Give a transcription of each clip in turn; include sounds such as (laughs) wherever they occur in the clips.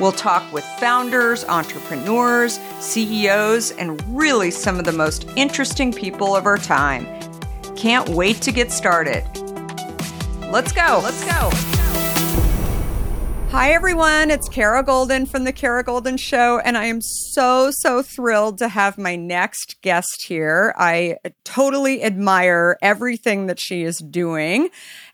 We'll talk with founders, entrepreneurs, CEOs, and really some of the most interesting people of our time. Can't wait to get started. Let's go. Let's go. Hi, everyone. It's Kara Goldin from The Kara Goldin Show, and I am so, so thrilled to have my next guest here. I totally admire everything that she is doing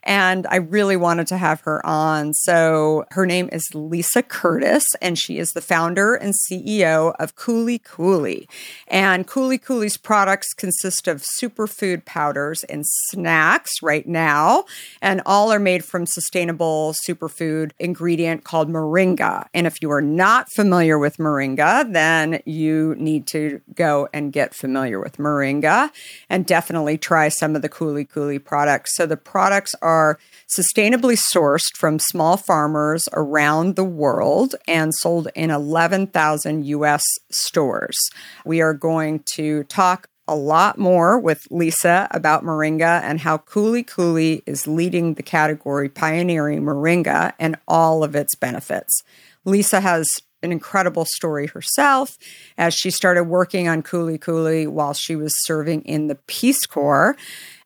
and I really wanted to have her on. So her name is Lisa Curtis, and she is the founder and CEO of Kuli Kuli. And Kuli Kuli's products consist of superfood powders and snacks right now, and all are made from sustainable superfood ingredient called moringa. And if you are not familiar with moringa, then you need to go and get familiar with moringa and definitely try some of the Kuli Kuli products. So the products are are sustainably sourced from small farmers around the world and sold in 11,000 US stores. We are going to talk a lot more with Lisa about Moringa and how Kuli Kuli is leading the category, pioneering Moringa and all of its benefits. Lisa has an incredible story herself as she started working on Kuli Kuli while she was serving in the Peace Corps.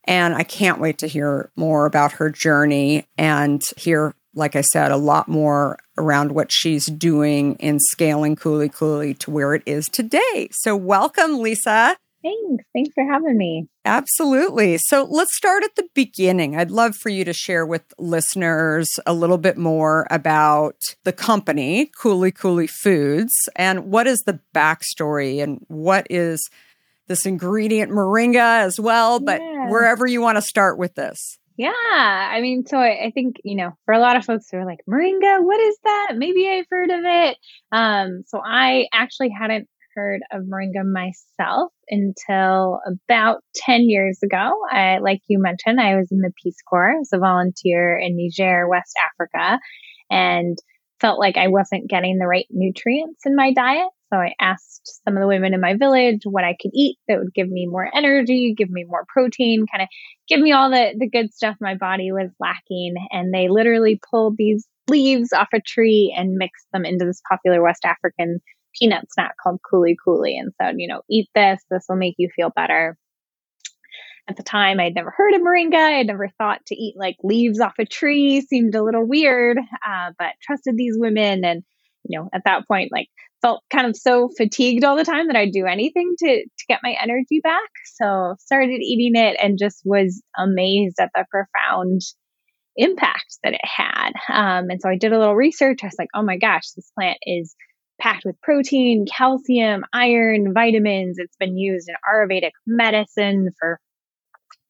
And I can't wait to hear more about her journey and hear, like I said, a lot more around what she's doing in scaling Kuli Kuli to where it is today. So, welcome, Lisa. Thanks. Thanks for having me. Absolutely. So let's start at the beginning. I'd love for you to share with listeners a little bit more about the company, Kuli Kuli Foods, and what is the backstory and what is this ingredient moringa as well, but yeah. wherever you want to start with this. Yeah, I mean, so I, I, think you know, for a lot of folks who are like moringa, what is that? Maybe I've heard of it. Um, so I actually hadn't heard of moringa myself until about ten years ago. I, like you mentioned, I was in the Peace Corps as a volunteer in Niger, West Africa, and felt like I wasn't getting the right nutrients in my diet. So I asked some of the women in my village what I could eat that would give me more energy, give me more protein, kind of give me all the, the good stuff my body was lacking. And they literally pulled these leaves off a tree and mixed them into this popular West African peanut snack called Kuli Kuli and said, you know, eat this, this will make you feel better. At the time, I'd never heard of moringa. I'd never thought to eat like leaves off a tree seemed a little weird, uh, but trusted these women. And, you know, at that point, like felt kind of so fatigued all the time that I'd do anything to to get my energy back. So started eating it and just was amazed at the profound impact that it had. Um, and so I did a little research. I was like, oh my gosh, this plant is packed with protein, calcium, iron, vitamins. It's been used in Ayurvedic medicine for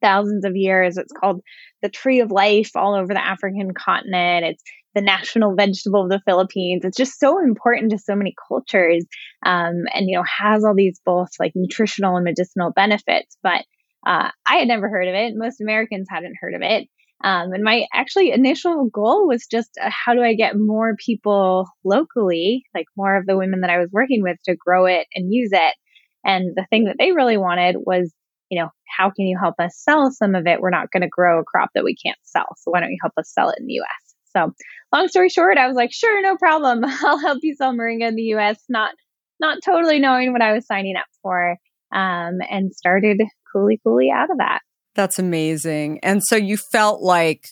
thousands of years. It's called the tree of life all over the African continent. It's the national vegetable of the Philippines. It's just so important to so many cultures, um, and you know has all these both like nutritional and medicinal benefits. But uh, I had never heard of it. Most Americans hadn't heard of it. Um, and my actually initial goal was just uh, how do I get more people locally, like more of the women that I was working with, to grow it and use it. And the thing that they really wanted was, you know, how can you help us sell some of it? We're not going to grow a crop that we can't sell. So why don't you help us sell it in the US? So, long story short, I was like, sure, no problem. (laughs) I'll help you sell moringa in the US, not not totally knowing what I was signing up for. Um, and started Kuli Kuli out of that. That's amazing. And so you felt like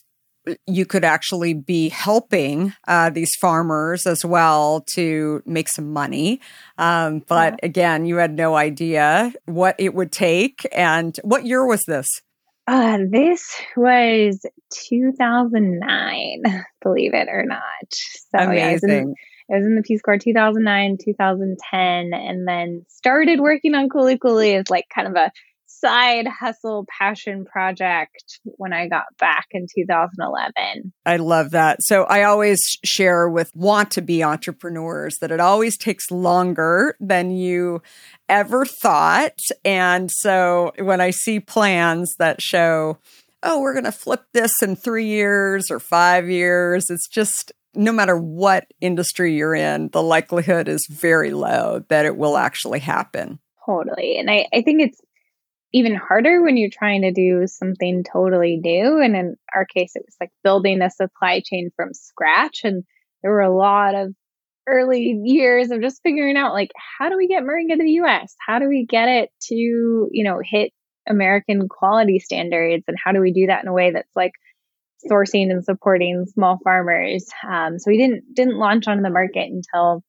you could actually be helping uh, these farmers as well to make some money. Um, but yeah. again, you had no idea what it would take. And what year was this? Uh, this was 2009, believe it or not. So Amazing. Yeah, I, was in, was in the Peace Corps 2009, 2010, and then started working on Kuli Kuli as like kind of a side hustle passion project when I got back in 2011. I love that. So I always share with want to be entrepreneurs that it always takes longer than you ever thought. And so when I see plans that show, oh, we're going to flip this in three years or five years, it's just no matter what industry you're in, the likelihood is very low that it will actually happen. Totally. And I, I think it's even harder when you're trying to do something totally new. And in our case, it was like building a supply chain from scratch. And there were a lot of early years of just figuring out like, how do we get Moringa to the US? How do we get it to, you know, hit American quality standards? And how do we do that in a way that's like sourcing and supporting small farmers? Um, so we didn't, didn't launch on the market until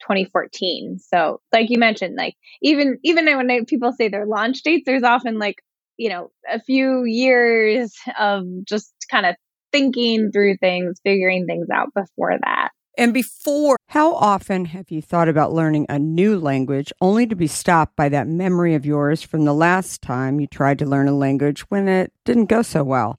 2014. So, like you mentioned, like even even when I, people say their launch dates, there's often like you know a few years of just kind of thinking through things, figuring things out before that. And before, how often have you thought about learning a new language only to be stopped by that memory of yours from the last time you tried to learn a language when it didn't go so well?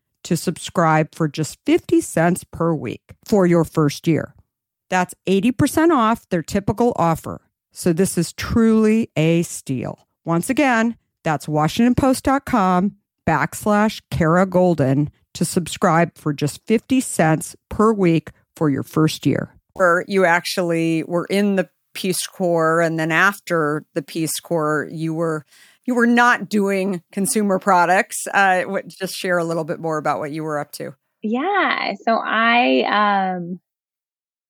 to subscribe for just 50 cents per week for your first year. That's 80% off their typical offer. So this is truly a steal. Once again, that's washingtonpost.com backslash Kara Goldin to subscribe for just 50 cents per week for your first year. Or you actually were in the Peace Corps and then after the Peace Corps you were you were not doing consumer products. Uh, just share a little bit more about what you were up to. Yeah, so I um,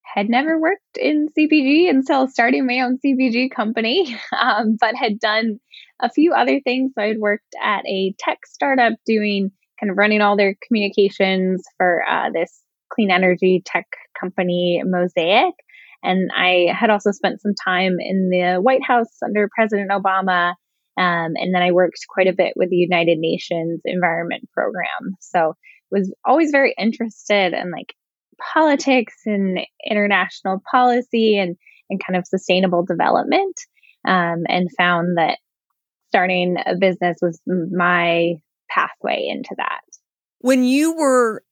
had never worked in CPG until starting my own CPG company, (laughs) um, but had done a few other things. So I'd worked at a tech startup doing kind of running all their communications for uh, this clean energy tech company, Mosaic. And I had also spent some time in the White House under President Obama. Um, and then I worked quite a bit with the United Nations Environment Program. So was always very interested in like politics and international policy and, and kind of sustainable development. Um, and found that starting a business was my pathway into that. When you were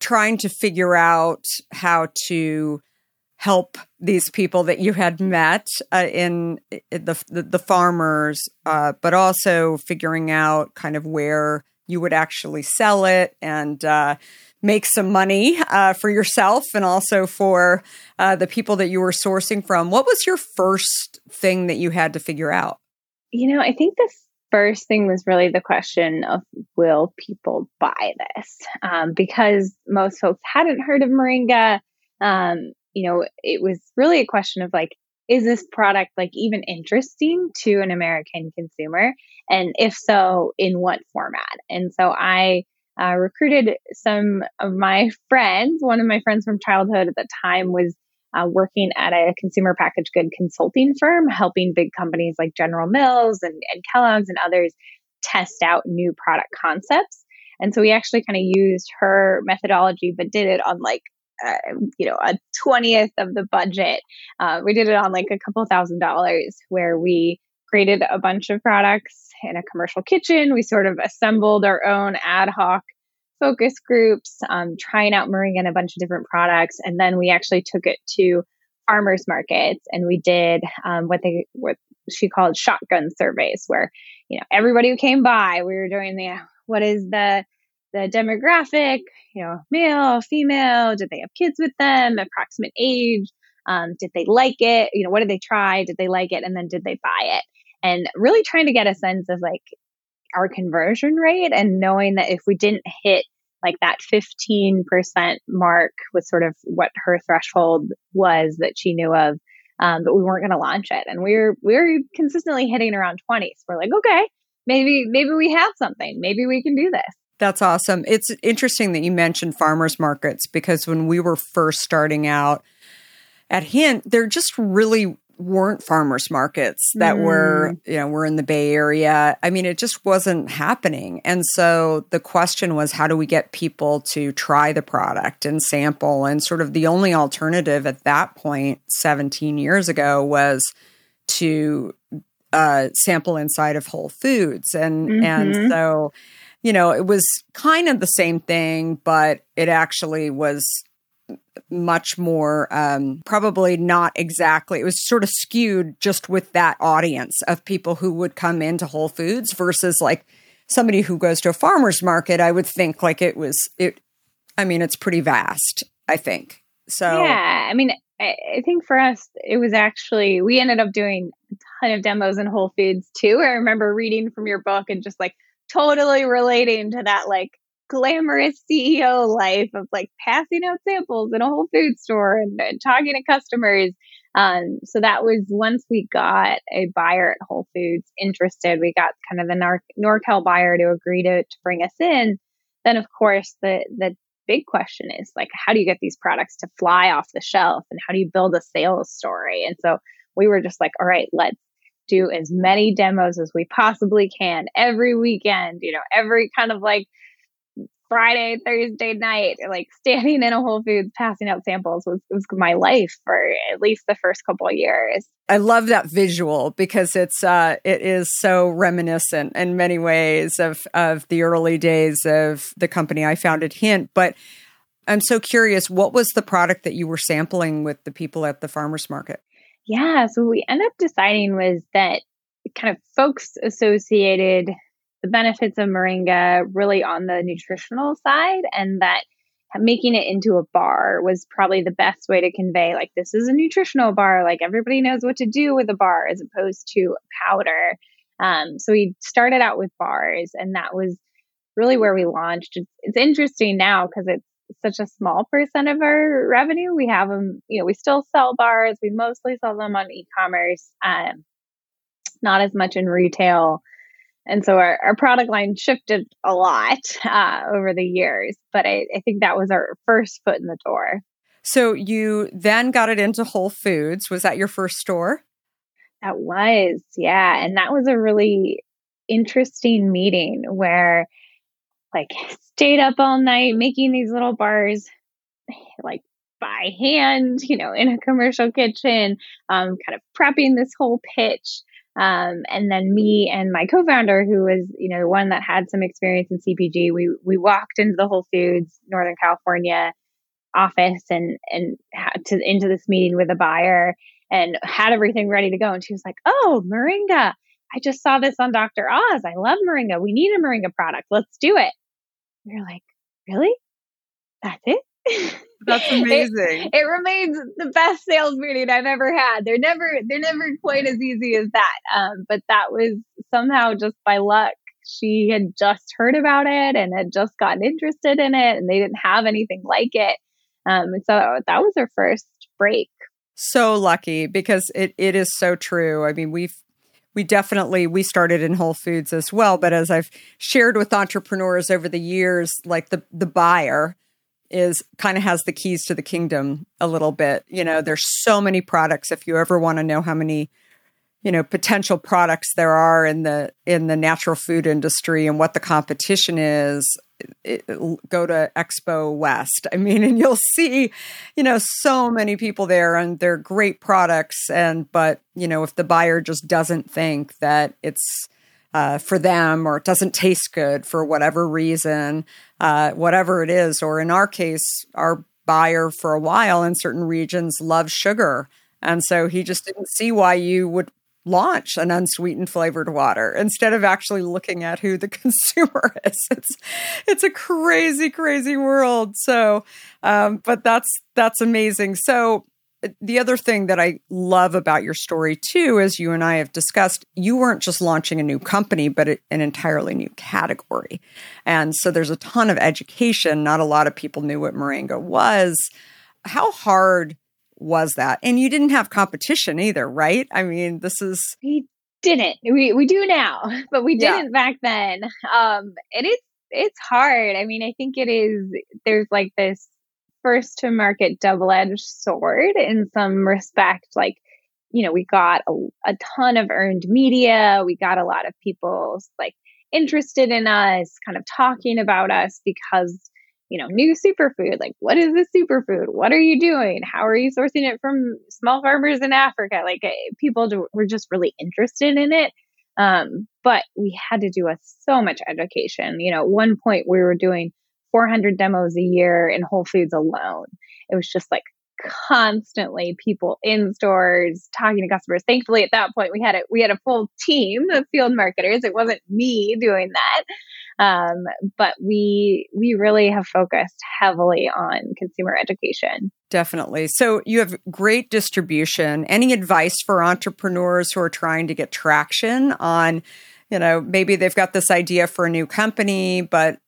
trying to figure out how to help these people that you had met uh, in, the, the, the farmers, uh, but also figuring out kind of where you would actually sell it and uh, make some money uh, for yourself and also for uh, the people that you were sourcing from. What was your first thing that you had to figure out? You know, I think the first thing was really the question of will people buy this? Um, because most folks hadn't heard of Moringa. Um, you know, it was really a question of like, is this product like even interesting to an American consumer? And if so, in what format? And so I uh, recruited some of my friends. One of my friends from childhood at the time was uh, working at a consumer packaged good consulting firm, helping big companies like General Mills and, and Kellogg's and others test out new product concepts. And so we actually kind of used her methodology, but did it on like uh, you know, a 20th of the budget. Uh, we did it on like a couple thousand dollars where we created a bunch of products in a commercial kitchen. We sort of assembled our own ad hoc focus groups, um, trying out Moringa and a bunch of different products. And then we actually took it to farmers markets and we did um, what they what she called shotgun surveys where you know everybody who came by we were doing the what is the the demographic, you know, male, female, did they have kids with them, approximate age, um, did they like it, you know, what did they try, did they like it, and then did they buy it? And really trying to get a sense of like our conversion rate and knowing that if we didn't hit like that 15% mark was sort of what her threshold was that she knew of, um, but we weren't going to launch it. And we were, we were consistently hitting around 20. So we're like, okay, maybe, maybe we have something. Maybe we can do this. That's awesome. It's interesting that you mentioned farmers markets because when we were first starting out at Hint, there just really weren't farmers markets that mm. were, you know, were in the Bay Area. I mean, it just wasn't happening. And so the question was, how do we get people to try the product and sample? And sort of the only alternative at that point, 17 years ago, was to uh, sample inside of Whole Foods. And, mm-hmm. and so, you know, it was kind of the same thing, but it actually was much more um, probably not exactly it was sort of skewed just with that audience of people who would come into whole foods versus like somebody who goes to a farmer's market i would think like it was it i mean it's pretty vast I think. So yeah, I mean, I, I think for us, it was actually we ended up doing a ton of demos in Whole Foods too. I remember reading from your book and just like totally relating to that like glamorous CEO life of like passing out samples in a Whole Food store and, and talking to customers. Um, so that was once we got a buyer at Whole Foods interested, we got kind of the Nor- NorCal buyer to agree to, to bring us in. Then, of course, the the big question is like, how do you get these products to fly off the shelf, and how do you build a sales story? And so we were just like, all right, let's do as many demos as we possibly can every weekend. You know, every kind of like Friday, Thursday night, like standing in a Whole Foods passing out samples was, was my life for at least the first couple of years. I love that visual because it's uh, it is so reminiscent in many ways of of the early days of the company I founded, Hint. But I'm so curious, what was the product that you were sampling with the people at the farmers market? Yeah, so we ended up deciding was that kind of folks associated the benefits of moringa really on the nutritional side and that making it into a bar was probably the best way to convey like this is a nutritional bar like everybody knows what to do with a bar as opposed to powder. Um, so we started out with bars and that was really where we launched. It's, it's interesting now because it's such a small percent of our revenue we have them you know we still sell bars we mostly sell them on e-commerce um, not as much in retail and so our, our product line shifted a lot uh, over the years, but I, I think that was our first foot in the door. So you then got it into Whole Foods. Was that your first store? That was, yeah. And that was a really interesting meeting where like stayed up all night making these little bars like by hand, you know, in a commercial kitchen, um, kind of prepping this whole pitch. Um, and then me and my co-founder, who was, you know, one that had some experience in CPG, we we walked into the Whole Foods Northern California office and and had to into this meeting with a buyer and had everything ready to go. And she was like, "Oh, moringa! I just saw this on Dr. Oz. I love moringa. We need a moringa product. Let's do it." Are like, "Really? That's it?" (laughs) That's amazing. it, it, remains the best sales meeting I've ever had. They're never they're never quite as easy as that. Um, but that was somehow just by luck. She had just heard about it and had just gotten interested in it, and they didn't have anything like it. Um, and so that was her first break. So lucky because it, it is so true. I mean, we've we definitely we started in Whole Foods as well, but as I've shared with entrepreneurs over the years, like the the buyer is kind of has the keys to the kingdom a little bit. You know, there's so many products. If you ever want to know how many, you know, potential products there are in the in the natural food industry and what the competition is, go to Expo West. I mean, and you'll see, you know, so many people there and they're great products. And but you know, if the buyer just doesn't think that it's uh, for them or it doesn't taste good for whatever reason, uh, whatever it is. Or in our case, our buyer for a while in certain regions loves sugar. And so he just didn't see why you would launch an unsweetened flavored water instead of actually looking at who the (laughs) consumer is. It's it's a crazy, crazy world. So, um, but that's that's amazing. So the other thing that I love about your story too, as you and I have discussed, you weren't just launching a new company, but an entirely new category. And so there's a ton of education. Not a lot of people knew what Moringa was. How hard was that? And you didn't have competition either, right? I mean, this is. We didn't. We, we do now, (laughs) but we didn't yeah. back then. Um, and it's, it's hard. I mean, I think it is, there's like this first to market double edged sword in some respect. Like, you know, we got a, a, ton of earned media. We got a lot of people like interested in us, kind of talking about us because, you know, new superfood. Like, what is this superfood? What are you doing? How are you sourcing it from small farmers in Africa? Like, eh, people were just really interested in it. Um, but we had to do a, so much education. You know, at one point we were doing 400 demos a year in Whole Foods alone. It was just like constantly people in stores talking to customers. Thankfully, at that point, we had a we had a full team of field marketers. It wasn't me doing that. Um, but we we really have focused heavily on consumer education. Definitely. So you have great distribution. Any advice for entrepreneurs who are trying to get traction on, you know, maybe they've got this idea for a new company, but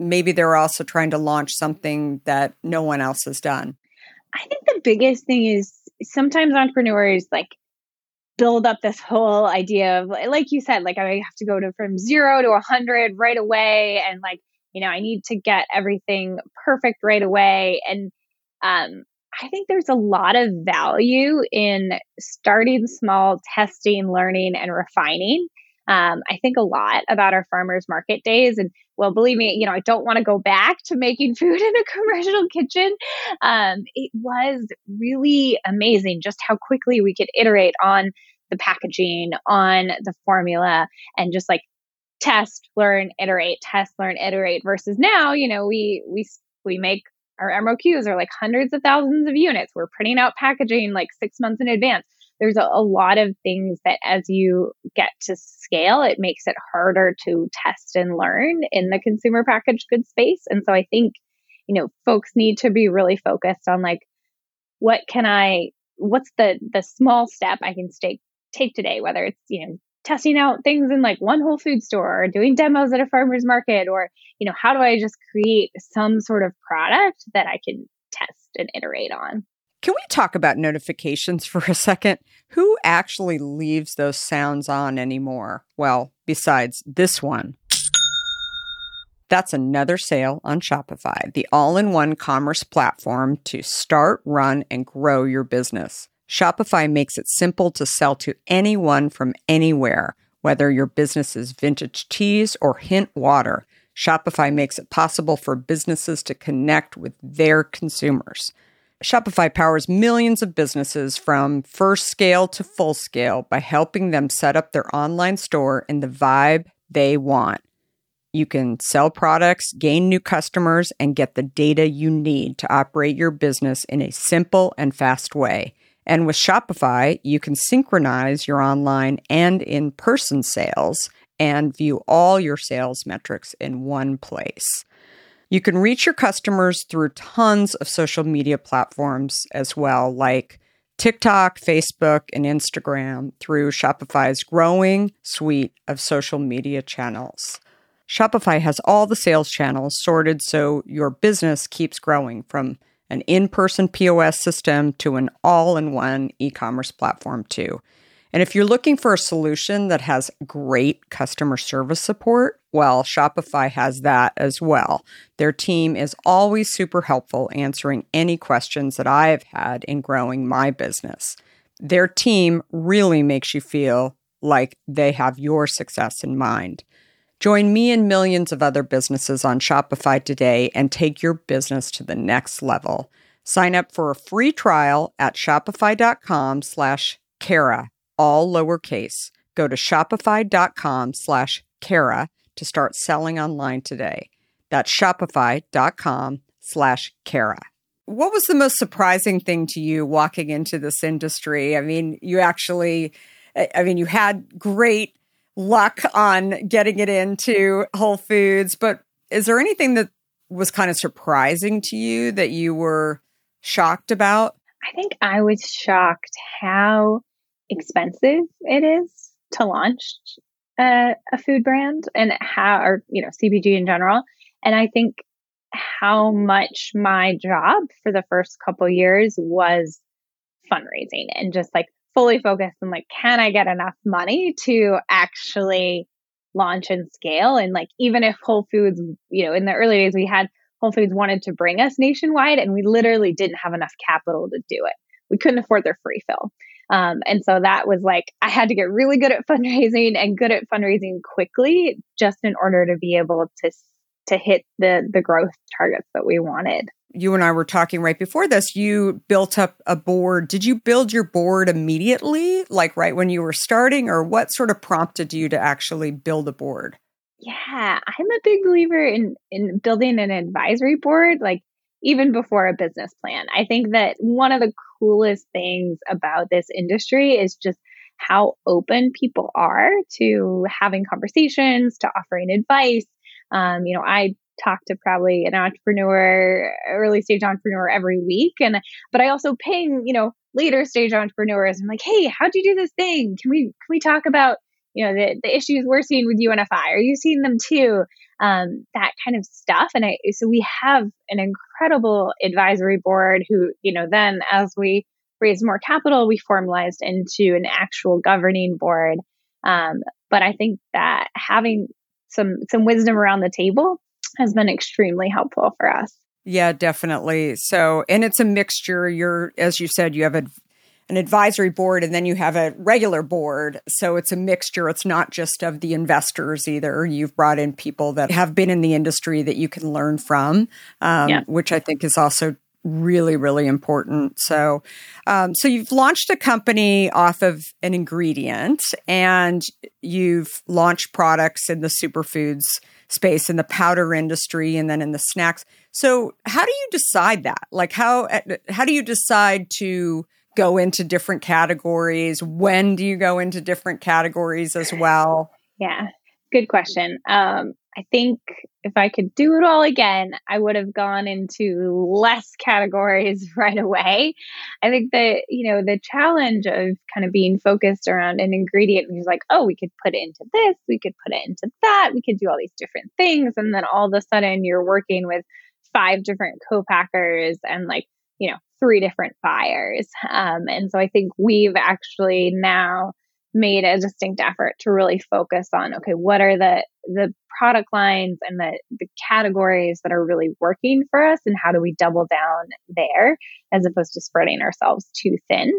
maybe they're also trying to launch something that no one else has done? I think the biggest thing is sometimes entrepreneurs like build up this whole idea of like you said like i have to go to from zero to a 100 right away and like you know i need to get everything perfect right away and um, i think there's a lot of value in starting small testing learning and refining um, I think a lot about our farmers market days. And well, believe me, you know, I don't want to go back to making (laughs) food in a commercial kitchen. Um, it was really amazing just how quickly we could iterate on the packaging, on the formula, and just like test, learn, iterate, test, learn, iterate. Versus now, you know, we we we make our MOQs are like hundreds of thousands of units. We're printing out packaging like six months in advance there's a, a, lot of things that as you get to scale, it makes it harder to test and learn in the consumer packaged goods space. And so I think, you know, folks need to be really focused on like, what can I, what's the, the small step I can take, take today, whether it's, you know, testing out things in like one whole food store or doing demos at a farmer's market or, you know, how do I just create some sort of product that I can test and iterate on? Can we talk about notifications (laughs) for a second? Who actually leaves those sounds on anymore? Well, besides this one. That's another sale on Shopify, the all in one commerce platform to start, run, and grow your business. Shopify makes it simple to sell to anyone from anywhere, whether your business is vintage teas or hint water. Shopify makes it possible for businesses to connect with their consumers. Shopify powers millions of businesses from first scale to full scale by helping them set up their online store in the vibe they want. You can sell products, gain new customers, and get the data you need to operate your business in a simple and fast way. And with Shopify, you can synchronize your online and in person sales and view all your sales metrics in one place. You can reach your customers through tons of social media platforms as well, like TikTok, Facebook, and Instagram through Shopify's growing suite of social media channels. Shopify has all the sales channels sorted so your business keeps growing from an in person POS system to an all in one e commerce platform, too. And if you're looking for a solution that has great customer service support, well, Shopify has that as well. Their team is always super helpful answering any questions that I have had in growing my business. Their team really makes you feel like they have your success in mind. Join me and millions of other businesses on Shopify today and take your business to the next level. Sign up for a free trial at shopify.com slash Kara all lowercase. Go to shopify.com slash Kara to start selling online today. That's shopify.com slash Kara. What was the most surprising thing to you walking into this industry? I mean, you actually, I mean, you had great luck on getting it into Whole Foods, but is there anything that was kind of surprising to you that you were shocked about? I think I was shocked how expensive it is to launch a, a food brand and how, or, you know, CPG in general. And I think how much my job for the first couple years was fundraising and just like fully focused on like, can I get enough money to actually launch and scale? And like, even if Whole Foods, you know, in the early days, we had Whole Foods wanted to bring us nationwide and we literally didn't have enough capital to do it. We couldn't afford their free fill. Um, and so that was like, I had to get really good at fundraising and good at fundraising quickly just in order to be able to, to hit the, the growth targets that we wanted. You and I were talking right before this. You built up a board. Did you build your board immediately, like right when you were starting, or what sort of prompted you to actually build a board? Yeah, I'm a big believer in in building an advisory board. Like even before a business plan. I think that one of the coolest things about this industry is just how open people are to having conversations, to offering advice. Um, you know, I talk to probably an entrepreneur, early stage entrepreneur every week. And, but I also ping, you know, later stage entrepreneurs. I'm like, Hey, how'd you do this thing? Can we, can we talk about, you know, the, the issues we're seeing with UNFI? Are you seeing them too? Um, that kind of stuff. And I, so we have an incredible advisory board who, you know, then as we raise more capital, we formalized into an actual governing board. Um, but I think that having some some wisdom around the table has been extremely helpful for us. Yeah, definitely. So, and it's a mixture. You're, as you said, you have a, an advisory board and then you have a regular board. So it's a mixture. It's not just of the investors either. You've brought in people that have been in the industry that you can learn from, um, yeah. which I think is also really really important so um, so you've launched a company off of an ingredient and you've launched products in the superfoods space in the powder industry and then in the snacks. So how do you decide that? Like how how do you decide to go into different categories? When do you go into different categories as well? Yeah good question. Um, I think if I could do it all again, I would have gone into less (laughs) categories (laughs) right away. I think that, you know, the challenge of kind of being focused around an ingredient, and like, oh, we could put it into this, we could put it into that, we could do all these different things. And then all of a sudden you're working with five different co-packers and like, you know, three different buyers. Um, and so I think we've actually now made a distinct effort to really focus on okay what are the the product lines and the the categories that are really working for us and how do we double down there as opposed to spreading ourselves too thin.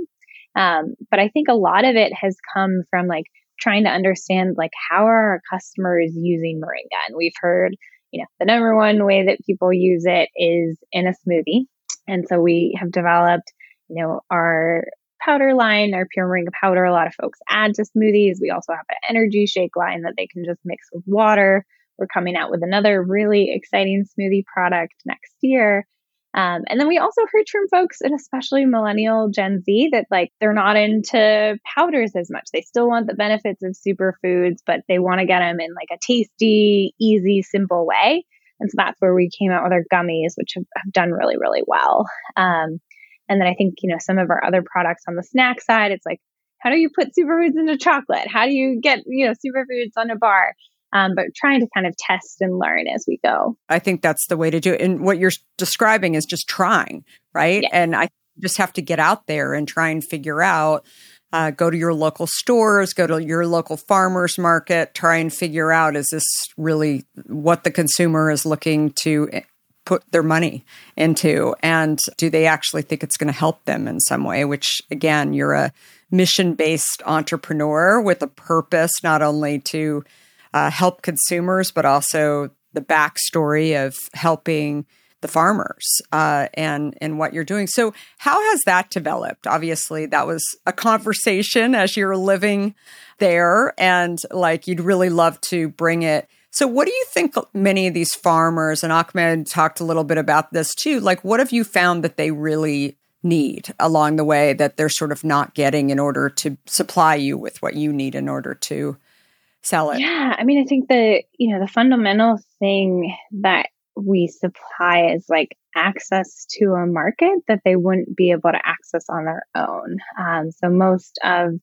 Um, but i think a lot of it has come from like trying to understand like how are our customers using moringa? And we've heard you know the number one way that people use it is in a smoothie. And so we have developed you know our powder line, our pure moringa powder. A lot of folks add to smoothies. We also have an energy shake line that they can just mix with water. We're coming out with another really exciting smoothie product next year. Um, and then we also heard from folks, and especially millennial Gen Z, that like they're not into powders as much. They still want the benefits of superfoods, but they want to get them in like a tasty, easy, simple way. And so that's where we came out with our gummies, which have, have done really, really well. Um, and then I think, you know, some of our other products on the snack side, it's like, how do you put superfoods into chocolate? How do you get, you know, superfoods on a bar? Um, but trying to kind of test and learn as we go. I think that's the way to do it. And what you're describing is just trying, right? Yeah. And I just have to get out there and try and figure out. Uh, go to your local stores, go to your local farmers market, try and figure out is this really what the consumer is looking to put their money into and do they actually think it's going to help them in some way which again you're a mission based entrepreneur with a purpose not only to uh, help consumers but also the backstory of helping the farmers uh, and and what you're doing. So how has that developed? Obviously that was a conversation as you're living there and like you'd really love to bring it so, what do you think many of these farmers, and Ahmed talked a little bit about this too, like what have you found that they really need along the way that they're sort of not getting in order to supply you with what you need in order to sell it? Yeah. I mean, I think the, you know, the fundamental thing that we supply is like access to a market that they wouldn't be able to access on their own. Um, so, most of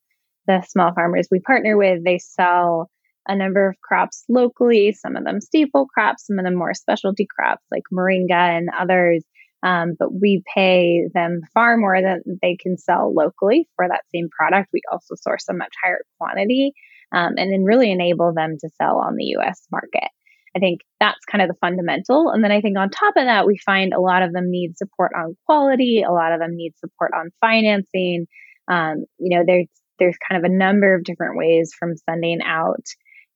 the small farmers we partner with, they sell a number of crops locally, some of them staple crops, some of them more specialty crops like moringa and others. Um, but we pay them far more than they can sell locally for that same product. We also source a much higher quantity um, and then really enable them to sell on the US market. I think that's kind of the fundamental. And then I think on top of that, we find a lot of them need support on quality, a lot of them need support on financing. Um, you know, there's there's kind of a number of different ways from sending out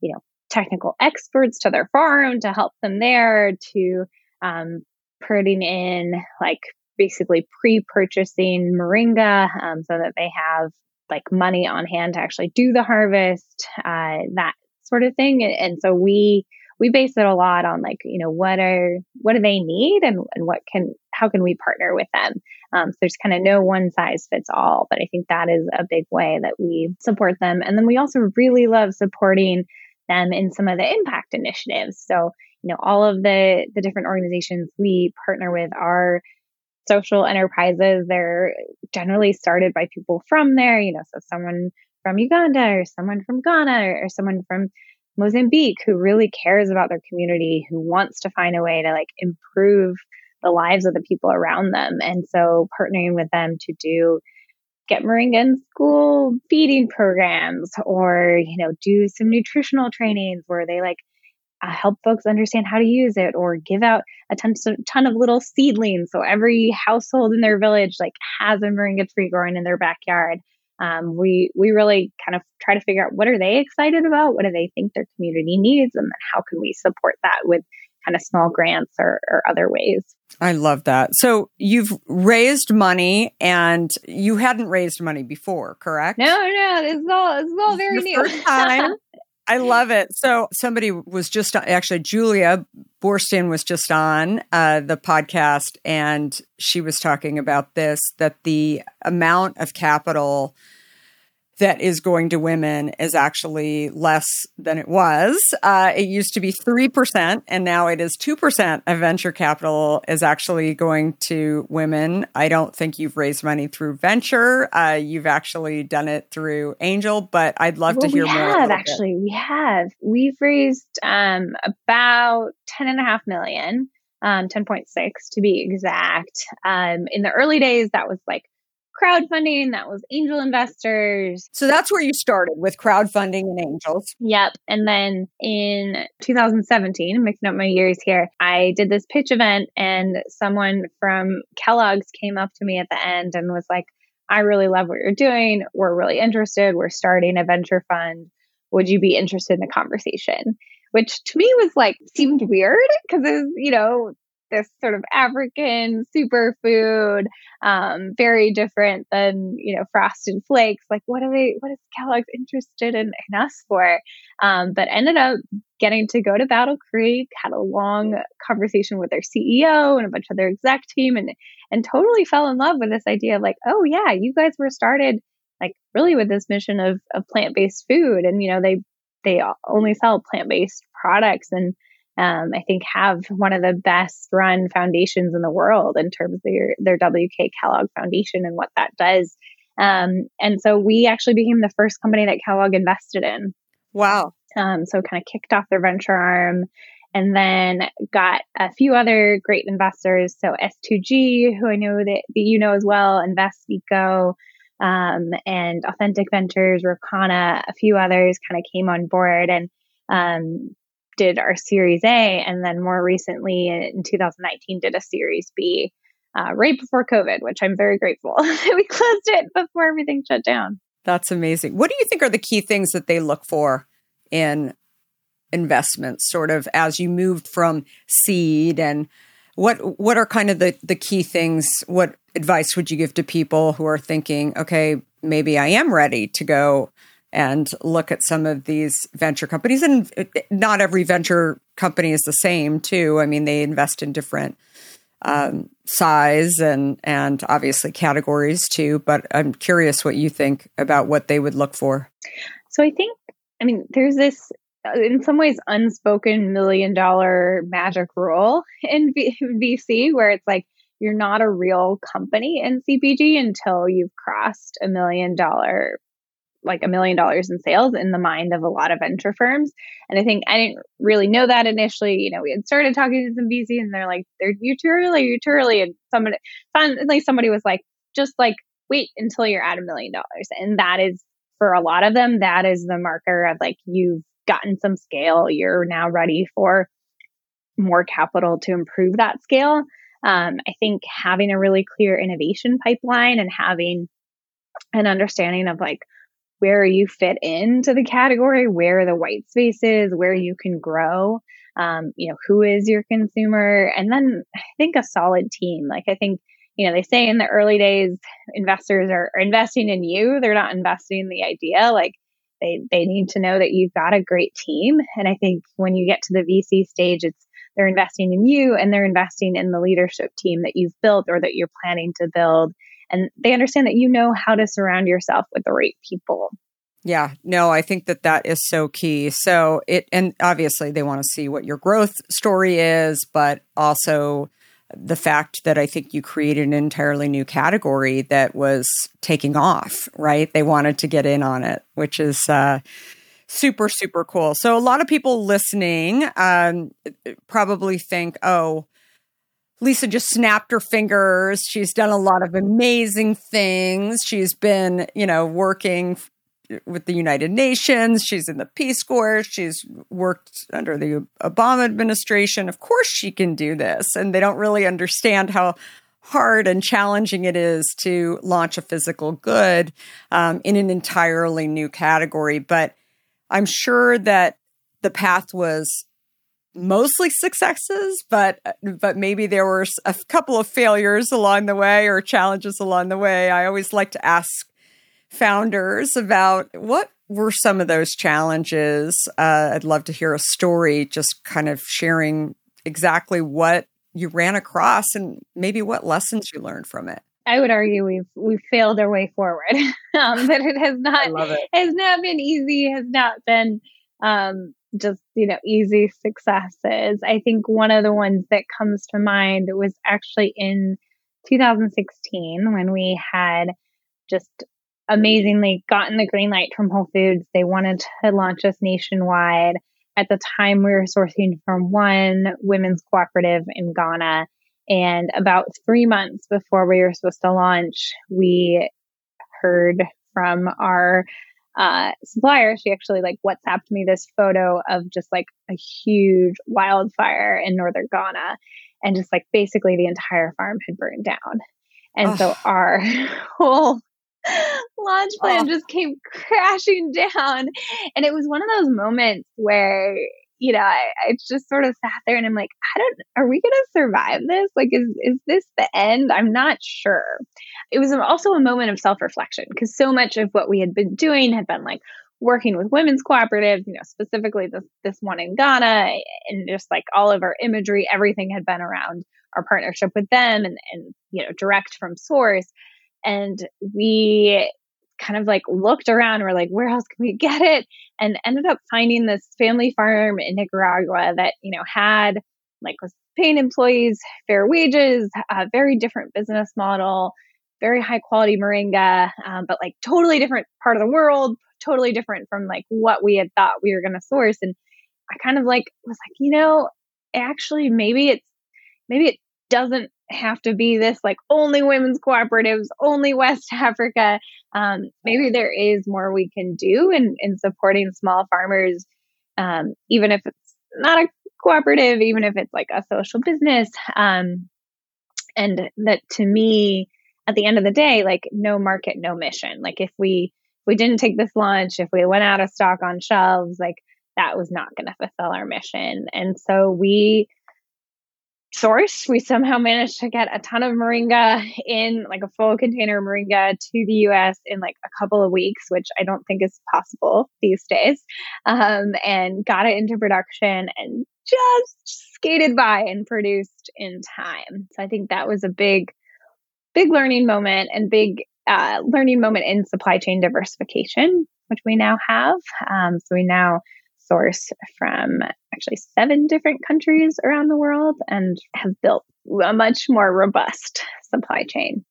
you know, technical experts to their farm to help them there to um, putting in like basically pre-purchasing moringa um, so that they have like money on hand to actually do the harvest, uh, that sort of thing. And, and, so we we base it a lot on like you know what are what do they need and, and what can how can we partner with them. Um, so there's kind of no one size fits all, but I think that is a big way that we support them. And then we also really love supporting them in some of the impact initiatives. So, you know, all of the the different organizations we partner with are social enterprises. They're generally started by people from there, you know, so someone from Uganda or someone from Ghana or, or someone from Mozambique who really cares about their community, who wants to find a way to like improve the lives of the people around them. And so partnering with them to do get Moringa in school feeding programs or, you know, do some nutritional trainings where they like uh, help folks understand how to use it or give out a ton, ton of little seedlings. So every household in their village like has a moringa tree growing in their backyard. Um, we we really kind of try to figure out what are they excited about, what do they think their community needs, and then how can we support that with kind of small grants or, or other ways. I love that. So you've raised money and you hadn't raised money before, correct? No, no, this is all this is all very new. First time. (laughs) I love it. So somebody was just actually Julia Boorstin was just on uh, the podcast, and she was talking about this that the amount of capital that is going to women is actually less than it was. Uh, it used to be 3%, and now it is 2% of venture capital is actually going to women. I don't think you've raised money through venture. Uh, you've actually done it through angel, but I'd love well, to hear we more. We have actually. We have. We've raised um, about 10.5 million. Um, 10.6 to be exact. Um, in the early days, that was like crowdfunding, that was angel investors. So that's where you started with crowdfunding and angels. Yep. And then in 2017, I'm mixing up my years here, I did this pitch event and someone from Kellogg's came up to me at the end and was like, I really love what you're doing. We're really interested. We're starting a venture fund. Would you be interested in a conversation? Which to me was like, seemed weird because, you know, this sort of African superfood, um, very different than you know Frosted Flakes. Like, what are they? What is Kellogg's interested in, in us for? Um, but ended up getting to go to Battle Creek, had a long conversation with their CEO and a bunch of their exec team, and and totally fell in love with this idea of like, oh yeah, you guys were started like really with this mission of of plant based food, and you know they they only sell plant based products and um, I think have one of the best run foundations in the world in terms of their, their WK Kellogg Foundation and what that does. Um, and so we actually became the first company that Kellogg invested in. Wow. Um, so kind of kicked off their venture arm and then got a few other great investors. So S2G, who I know that, that you know as well, Investeco, um, and Authentic Ventures, Rokana, a few others kind of came on board. And um, did our Series A, and then more recently in 2019 did a Series B uh, right before COVID, which I'm very grateful (laughs) that we closed it before everything shut down. That's amazing. What do you think are the key things that they look for in investments, sort of as you moved from seed and what what are kind of the the key things what advice would you give to people who are thinking okay maybe i am ready to go and look at some of these venture companies. And not every venture company is the same, too. I mean, they invest in different um, size and and obviously categories too. But I'm curious what you think about what they would look for. So I think, I mean, there's this in some ways unspoken million dollar magic rule in VC where it's like you're not a real company in CPG until you've crossed a million dollar like a million dollars in sales in the mind of a lot of venture firms. And I think I didn't really know that initially. You know, we had started talking to some VC and they're like, they're you too early, you too early. And somebody finally somebody was like, just like wait until you're at a million dollars. And that is for a lot of them, that is the marker of like you've gotten some scale. You're now ready for more capital to improve that scale. Um, I think having a really clear innovation pipeline and having an understanding of like where you fit into the category, where the white space is, where you can grow. Um, you know, who is your consumer? And then I think a solid team. Like I think, you know, they say in the early days, investors are, are investing in you. They're not investing in the idea. Like they, they need to know that you've got a great team. And I think when you get to the VC stage, it's they're investing in you and they're investing in the leadership team that you've built or that you're planning to build and they understand that you know how to surround yourself with the right people. Yeah, no, I think that that is so key. So it, and obviously they want to see what your growth story is, but also the fact that I think you created an entirely new category that was taking off, right? They wanted to get in on it, which is, uh, super, super cool. So a lot of people listening, um, probably think, oh, Lisa just snapped her fingers. She's done a lot of amazing things. She's been, you know, working with the United Nations. She's in the Peace Corps. She's worked under the Obama administration. Of course, she can do this. And they don't really understand how hard and challenging it is to launch a physical good um, in an entirely new category. But I'm sure that the path was mostly successes, but but maybe there were a couple of failures along the way or challenges along the way. I always like to ask founders about what were some of those challenges. Uh, I'd love to hear a story, just kind of sharing exactly what you ran across and maybe what lessons you learned from it. I would argue we've we've failed our way forward. (laughs) um, that it has not it. has not been easy, has not been um, just you know easy successes. I think one of the ones that comes to mind was actually in 2016 when we had just amazingly gotten the green light from Whole Foods. They wanted to launch us nationwide. At the time, we were sourcing from one women's cooperative in Ghana. And about three months before we were supposed to launch, we heard from our uh, supplier. She actually like WhatsApped me this photo of just like a huge wildfire in northern Ghana. And just like basically the entire farm had burned down. And so our (laughs) whole launch plan just came crashing down. And it was one of those moments where, you know, I, I just sort of sat there and I'm like, I don't, are we going to survive this? Like, is, is this the end? I'm not sure. It was also a moment of self reflection because so much of what we had been doing had been like, working with women's cooperatives, you know, specifically this, this one in Ghana and just like all of our imagery, everything had been around our partnership with them and, and, you know, direct from source. And we kind of like looked around we're like, where else can we get it? And ended up finding this family farm in Nicaragua that, you know, had like was paying employees fair wages, a very different business model, very high quality moringa, um, but like totally different part of the world, totally different from like what we had thought we were going to source. And I kind of like was like, you know, actually maybe it's maybe it doesn't have to be this like only women's cooperatives, only West (laughs) Africa. Um, maybe there is more we can do in, in supporting small farmers, um, even if it's not a cooperative, even if it's like a social business. Um, and that to me, at the end of the day, like no market, no mission. Like if we if we didn't take this launch, if we went out of stock on shelves, like that was not going to fulfill our mission. And so we source. We somehow managed to get a ton of moringa in like a full container of moringa to the US in like a couple of weeks, which I don't think is possible these days. Um, and got it into production and just skated by and produced in time. So I think that was a big, big learning moment and big uh, learning moment in supply chain diversification, which we now have. Um, so we now source from actually seven different countries around the world and have built a much more robust supply chain.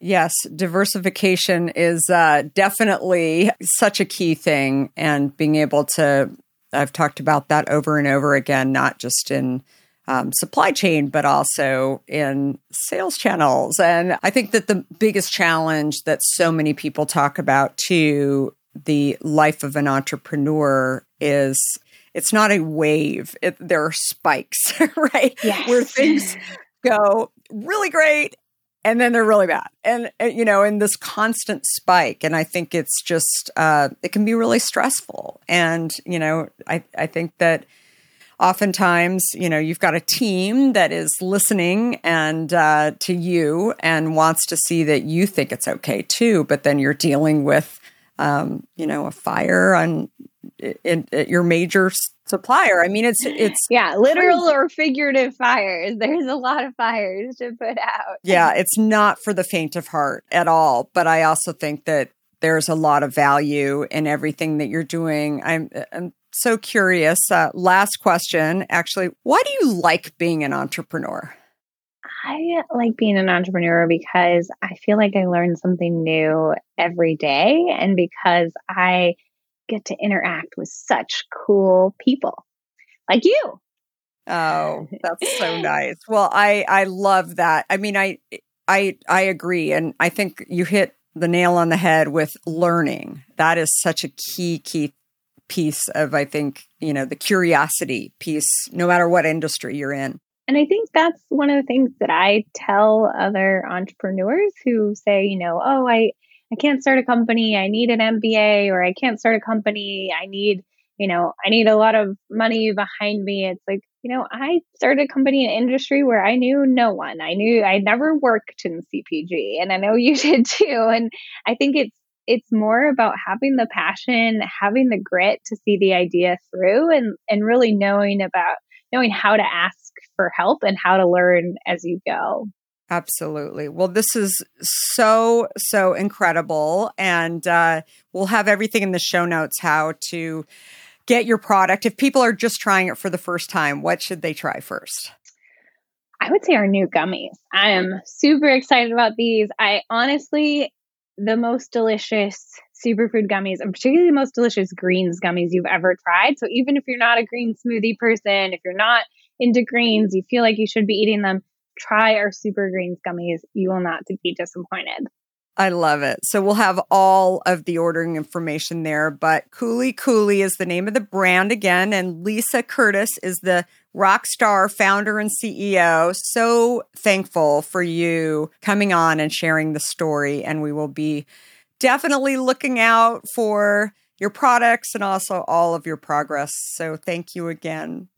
Yes, diversification is uh, definitely such a key thing, and being able to, I've talked about that over and over again, not just in um, supply chain, but also in sales channels. And I think that the biggest challenge that so many people talk about to the life of an entrepreneur is it's not a wave. It, there are spikes (laughs) right? Yes. where things go really great and then they're really bad. And uh, you know in this constant spike and i think it's just uh, it can be really stressful. And you know i, I think that oftentimes you know you've got a team that is listening and uh, to you and wants to see that you think it's okay too but then you're dealing with um, you know, a fire on in, in, your major supplier. I mean, it's it's yeah, literal crazy. or figurative fires. (laughs) There's a lot of fires to put out. Yeah, it's not for the faint of heart at all. But I also think that there's a lot of value in everything that you're doing. I'm, I'm so curious. Uh, last question, actually, why do you like being an entrepreneur? I like being an entrepreneur because I feel like I learn something new every day and because I get to interact with such cool people like you. Oh, (laughs) that's so nice. Well, I I love that. I mean, I I I agree and I think you hit the nail on the head with learning. That is such a key key piece of I think, you know, the curiosity piece no matter what industry you're in. And I think that's one of the things that I tell other entrepreneurs who say, you know, oh, I I can't start a company, I need an MBA or I can't start a company, I need, you know, I need a lot of money behind me. It's like, you know, I started a company in industry where I knew no one. I knew I never worked in CPG and I know you (laughs) did too. And I think it's it's more about having the passion, having the grit to see the idea through and and really knowing about knowing how to ask for help and how to learn as you go. Absolutely. Well, this is so, so incredible. And uh, we'll have everything in the show notes how to get your product. If people are just trying it for the first time, what should they try first? I would say our new gummies. I am super excited about these. I honestly, the most delicious superfood gummies and particularly the most delicious greens gummies you've ever tried. So even if you're not a green smoothie person, if you're not into greens, you feel like you should be eating them, try our super greens gummies. You will not be disappointed. I love it. So we'll have all of the ordering information there, but Kuli Kuli is the name of the brand again. And Lisa Curtis is the rock star founder and CEO. So thankful for you coming on and sharing the story. And we will be definitely looking out for your products and also all of your progress. So thank you again.